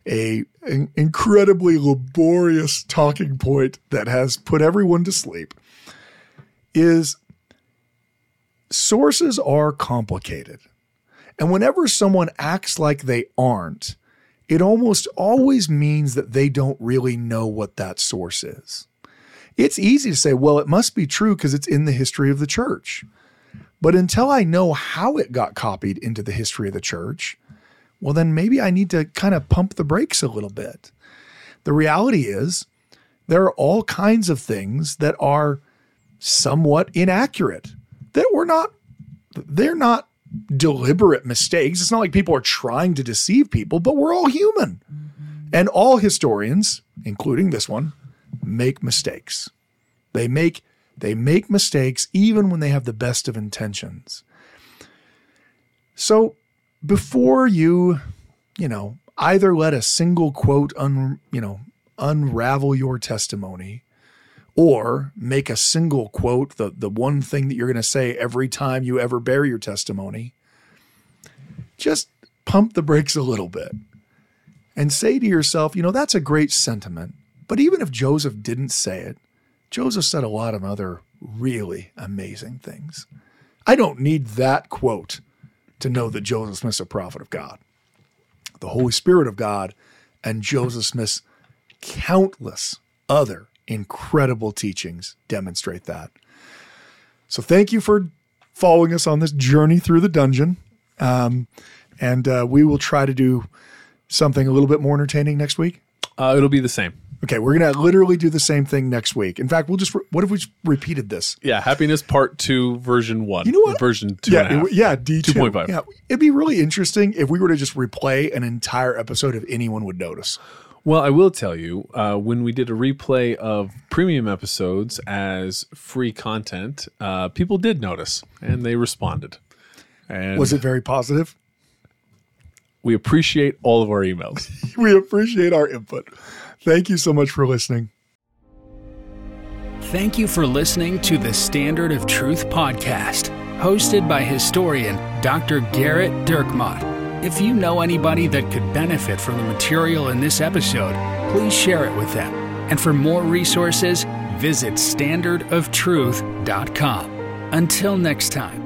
a an incredibly laborious talking point that has put everyone to sleep, is sources are complicated. And whenever someone acts like they aren't, it almost always means that they don't really know what that source is. It's easy to say, well, it must be true because it's in the history of the church. But until I know how it got copied into the history of the church, well, then maybe I need to kind of pump the brakes a little bit. The reality is, there are all kinds of things that are somewhat inaccurate, that were not, they're not deliberate mistakes. It's not like people are trying to deceive people, but we're all human. Mm-hmm. And all historians, including this one, make mistakes. They make they make mistakes even when they have the best of intentions. So before you, you know, either let a single quote un, you know, unravel your testimony or make a single quote, the, the one thing that you're going to say every time you ever bear your testimony, just pump the brakes a little bit and say to yourself, you know, that's a great sentiment. But even if Joseph didn't say it, Joseph said a lot of other really amazing things. I don't need that quote to know that Joseph Smith's a prophet of God. The Holy Spirit of God and Joseph Smith's countless other incredible teachings demonstrate that. So thank you for following us on this journey through the dungeon. Um, and uh, we will try to do something a little bit more entertaining next week. Uh, it'll be the same. Okay, we're gonna literally do the same thing next week. In fact, we'll just re- what if we repeated this? Yeah, happiness part two, version one. You know what? Version two yeah, and a half. it- yeah, D two point five. Yeah, it'd be really interesting if we were to just replay an entire episode if anyone would notice. Well, I will tell you, uh, when we did a replay of premium episodes as free content, uh, people did notice and they responded. And Was it very positive? we appreciate all of our emails. We appreciate our input. Thank you so much for listening. Thank you for listening to the Standard of Truth podcast, hosted by historian Dr. Gerrit Dirkmaat. If you know anybody that could benefit from the material in this episode, please share it with them. And for more resources, visit standardoftruth.com. Until next time.